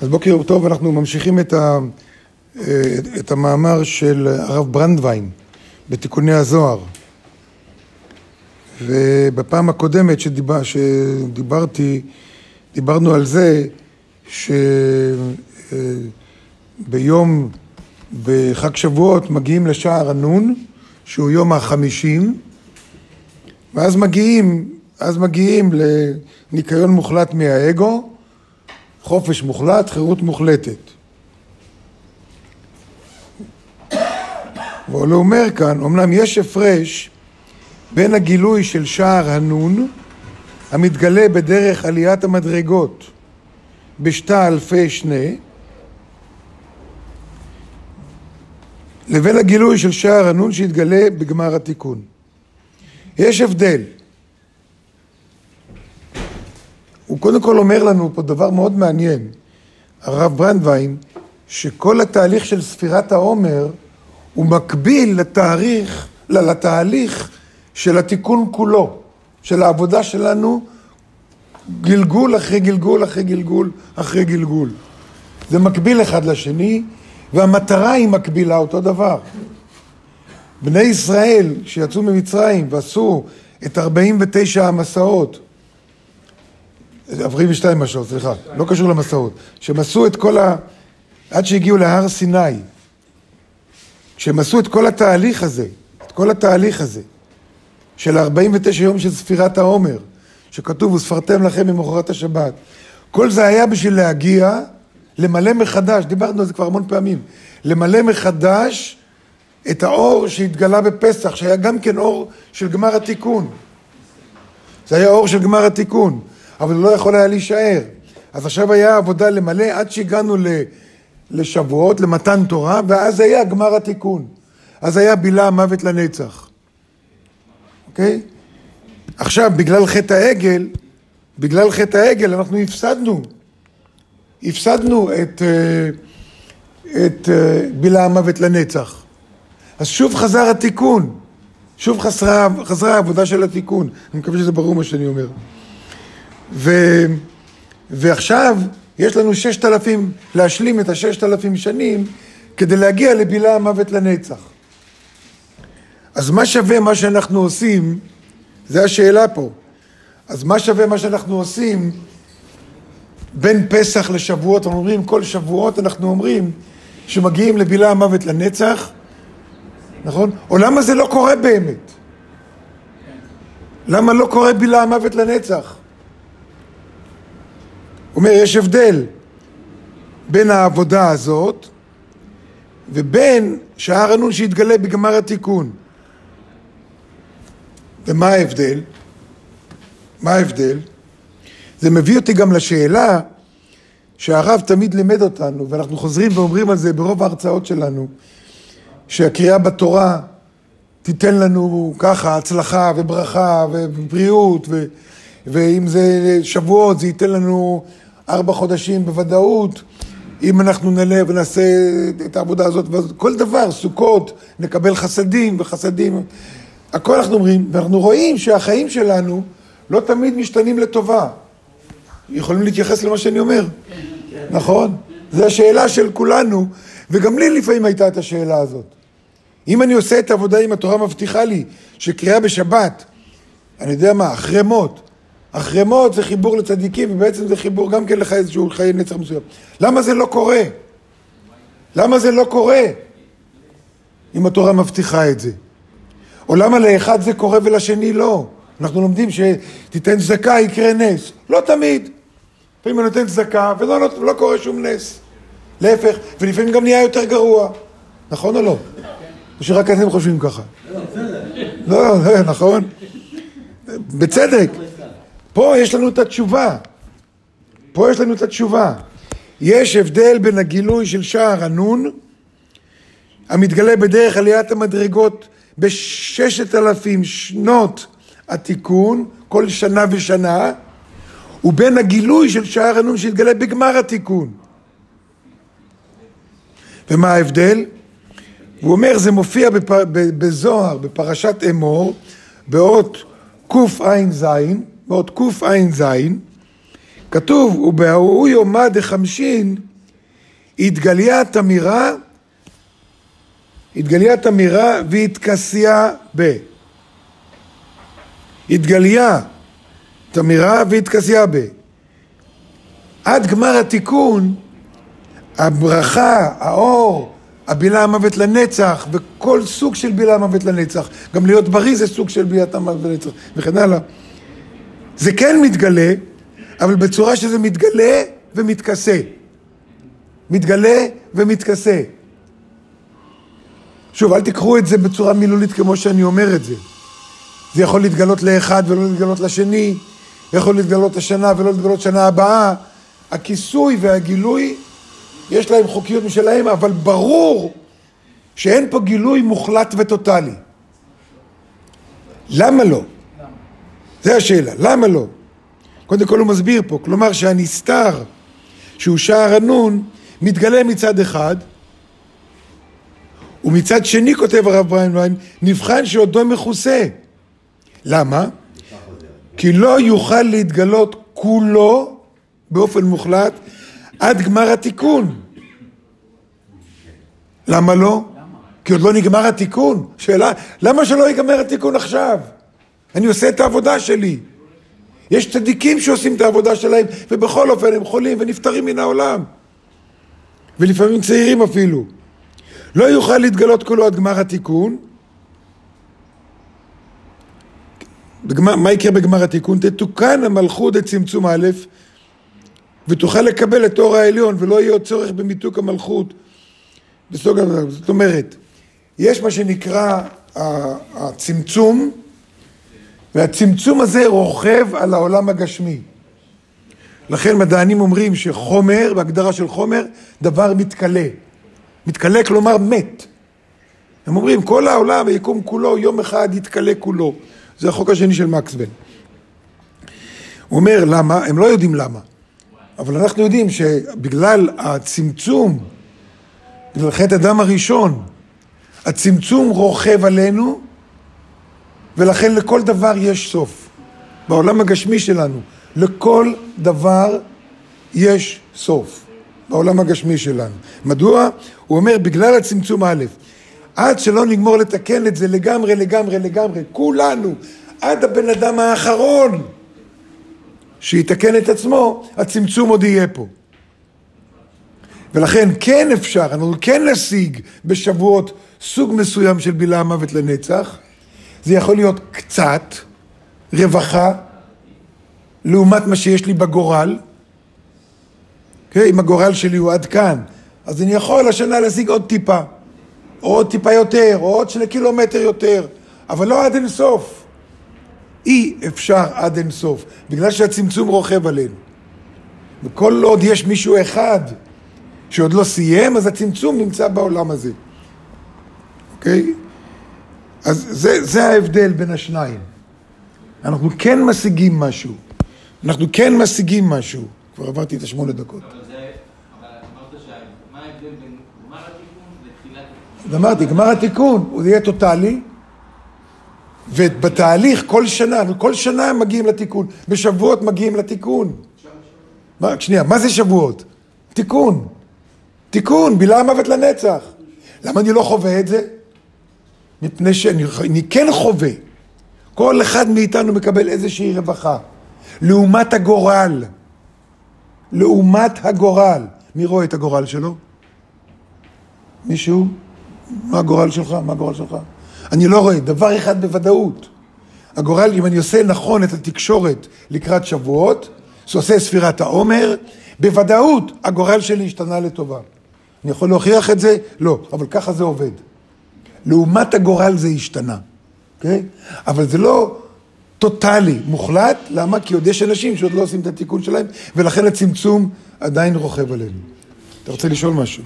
אז בוקר טוב, אנחנו ממשיכים את, ה, את המאמר של הרב ברנדווין בתיקוני הזוהר. ובפעם הקודמת שדיבר, שדיברתי, דיברנו על זה שביום, בחג שבועות, מגיעים לשער הנון, שהוא יום החמישים, ואז מגיעים, אז מגיעים לניקיון מוחלט מהאגו, חופש מוחלט, חירות מוחלטת. אבל הוא אומר כאן, אמנם יש הפרש בין הגילוי של שער הנון, המתגלה בדרך עליית המדרגות בשתה אלפי שנה, לבין הגילוי של שער הנון שהתגלה בגמר התיקון. יש הבדל. קודם כל אומר לנו פה דבר מאוד מעניין, הרב ברנדווין, שכל התהליך של ספירת העומר הוא מקביל לתאריך, לתהליך של התיקון כולו, של העבודה שלנו, גלגול אחרי גלגול אחרי גלגול אחרי גלגול. זה מקביל אחד לשני, והמטרה היא מקבילה אותו דבר. בני ישראל שיצאו ממצרים ועשו את 49 המסעות, 42 מסעות, סליחה, לא קשור למסעות, שהם עשו את כל ה... עד שהגיעו להר סיני, כשהם עשו את כל התהליך הזה, את כל התהליך הזה, של 49 יום של ספירת העומר, שכתוב, וספרתם לכם ממחרת השבת. כל זה היה בשביל להגיע, למלא מחדש, דיברנו על זה כבר המון פעמים, למלא מחדש את האור שהתגלה בפסח, שהיה גם כן אור של גמר התיקון. זה היה אור של גמר התיקון, אבל הוא לא יכול היה להישאר. אז עכשיו היה עבודה למלא עד שהגענו לשבועות, למתן תורה, ואז היה גמר התיקון. אז היה בילה המוות לנצח. אוקיי? עכשיו, בגלל חטא העגל, בגלל חטא העגל אנחנו הפסדנו. הפסדנו את, אה, את אה, בילה המוות לנצח. אז שוב חזר התיקון, שוב חזרה, חזרה העבודה של התיקון. אני מקווה שזה ברור מה שאני אומר. ו, ועכשיו יש לנו ששת אלפים, להשלים את הששת אלפים שנים כדי להגיע לבילה המוות לנצח. אז מה שווה מה שאנחנו עושים, זה השאלה פה. אז מה שווה מה שאנחנו עושים בין פסח לשבועות, אנחנו אומרים, כל שבועות אנחנו אומרים שמגיעים לבילה המוות לנצח, נכון? או למה זה לא קורה באמת? למה לא קורה בילה המוות לנצח? אומר, יש הבדל בין העבודה הזאת ובין שער הנון שהתגלה בגמר התיקון. ומה ההבדל? מה ההבדל? זה מביא אותי גם לשאלה שהרב תמיד לימד אותנו, ואנחנו חוזרים ואומרים על זה ברוב ההרצאות שלנו, שהקריאה בתורה תיתן לנו ככה הצלחה וברכה ובריאות, ו, ואם זה שבועות זה ייתן לנו ארבע חודשים בוודאות, אם אנחנו נלך ונעשה את העבודה הזאת, כל דבר, סוכות, נקבל חסדים וחסדים, הכל אנחנו אומרים, ואנחנו רואים שהחיים שלנו לא תמיד משתנים לטובה. יכולים להתייחס למה שאני אומר, נכון? זו השאלה של כולנו, וגם לי לפעמים הייתה את השאלה הזאת. אם אני עושה את העבודה, אם התורה מבטיחה לי שקריאה בשבת, אני יודע מה, אחרי מות, אחרי מות זה חיבור לצדיקים, ובעצם זה חיבור גם כן לך איזשהו חיי נצח מסוים. למה זה לא קורה? למה זה לא קורה? אם התורה מבטיחה את זה. או למה לאחד זה קורה ולשני לא? אנחנו לומדים שתיתן צדקה יקרה נס. לא תמיד. לפעמים אני נותן צדקה ולא לא, לא קורה שום נס. להפך, ולפעמים גם נהיה יותר גרוע. נכון או לא? או שרק אתם חושבים ככה? לא, לא, נכון. בצדק. פה יש לנו את התשובה. פה יש לנו את התשובה. יש הבדל בין הגילוי של שער הנון, המתגלה בדרך עליית המדרגות בששת אלפים שנות התיקון, כל שנה ושנה, ובין הגילוי של שער הנון שהתגלה בגמר התיקון. ומה ההבדל? הוא אומר, זה מופיע בפ... בזוהר, בפרשת אמור, באות קע"ז, באות קע"ז, כתוב, ובהוא יומא דחמשין התגליה תמירה, התגליה תמירה והתכסיה ב. התגליה תמירה והתכסיה ב. עד גמר התיקון, הברכה, האור, הבילה המוות לנצח, וכל סוג של בילה המוות לנצח. גם להיות בריא זה סוג של בילת המוות לנצח, וכן הלאה. זה כן מתגלה, אבל בצורה שזה מתגלה ומתכסה. מתגלה ומתכסה. שוב, אל תיקחו את זה בצורה מילולית כמו שאני אומר את זה. זה יכול להתגלות לאחד ולא להתגלות לשני, יכול להתגלות השנה ולא להתגלות שנה הבאה. הכיסוי והגילוי, יש להם חוקיות משלהם, אבל ברור שאין פה גילוי מוחלט וטוטלי. למה לא? זה השאלה, למה לא? קודם כל הוא מסביר פה, כלומר שהנסתר, שהוא שער הנון, מתגלה מצד אחד, ומצד שני, כותב הרב בריינווין, נבחן שעודו מכוסה. למה? כי לא יוכל להתגלות כולו באופן מוחלט עד גמר התיקון. למה לא? כי עוד לא נגמר התיקון. שאלה, למה שלא ייגמר התיקון עכשיו? אני עושה את העבודה שלי. יש צדיקים שעושים את העבודה שלהם, ובכל אופן הם חולים ונפטרים מן העולם. ולפעמים צעירים אפילו. לא יוכל להתגלות כולו עד גמר התיקון. בגמר, מה יקרה בגמר התיקון? תתוקן המלכות את צמצום א', ותוכל לקבל את אור העליון, ולא יהיה עוד צורך במיתוק המלכות. זאת אומרת, יש מה שנקרא הצמצום, והצמצום הזה רוכב על העולם הגשמי. לכן מדענים אומרים שחומר, בהגדרה של חומר, דבר מתכלה. מתכלה כלומר מת. הם אומרים, כל העולם, היקום כולו, יום אחד יתכלה כולו. זה החוק השני של מקסבן. הוא אומר, למה? הם לא יודעים למה. אבל אנחנו יודעים שבגלל הצמצום, בגלל חטא הדם הראשון, הצמצום רוכב עלינו, ולכן לכל דבר יש סוף. בעולם הגשמי שלנו, לכל דבר יש סוף. בעולם הגשמי שלנו. מדוע? הוא אומר, בגלל הצמצום א', עד שלא נגמור לתקן את זה לגמרי, לגמרי, לגמרי, כולנו, עד הבן אדם האחרון שיתקן את עצמו, הצמצום עוד יהיה פה. ולכן כן אפשר, אנחנו כן נשיג בשבועות סוג מסוים של בילה המוות לנצח. זה יכול להיות קצת רווחה לעומת מה שיש לי בגורל. Okay, אוקיי? אם הגורל שלי הוא עד כאן, אז אני יכול השנה להשיג עוד טיפה, או עוד טיפה יותר, או עוד שני קילומטר יותר, אבל לא עד אינסוף. אי אפשר עד אינסוף, בגלל שהצמצום רוכב עלינו. וכל עוד יש מישהו אחד שעוד לא סיים, אז הצמצום נמצא בעולם הזה. אוקיי? Okay? אז זה, זה ההבדל בין השניים. אנחנו כן משיגים משהו. אנחנו כן משיגים משהו. כבר עברתי את השמונה דקות. אז אמרתי, גמר התיקון, הוא יהיה טוטאלי, ובתהליך כל שנה, כל שנה הם מגיעים לתיקון, בשבועות מגיעים לתיקון. מה, שנייה, מה זה שבועות? תיקון. תיקון, בילה המוות לנצח. למה אני לא חווה את זה? מפני שאני כן חווה. כל אחד מאיתנו מקבל איזושהי רווחה. לעומת הגורל. לעומת הגורל. מי רואה את הגורל שלו? מישהו? מה הגורל שלך? מה הגורל שלך? אני לא רואה, דבר אחד בוודאות. הגורל, אם אני עושה נכון את התקשורת לקראת שבועות, שעושה ספירת העומר, בוודאות הגורל שלי השתנה לטובה. אני יכול להוכיח את זה? לא, אבל ככה זה עובד. לעומת הגורל זה השתנה, אוקיי? Okay? אבל זה לא טוטאלי, מוחלט, למה? כי עוד יש אנשים שעוד לא עושים את התיקון שלהם, ולכן הצמצום עדיין רוכב עלינו. אתה רוצה לשאול משהו?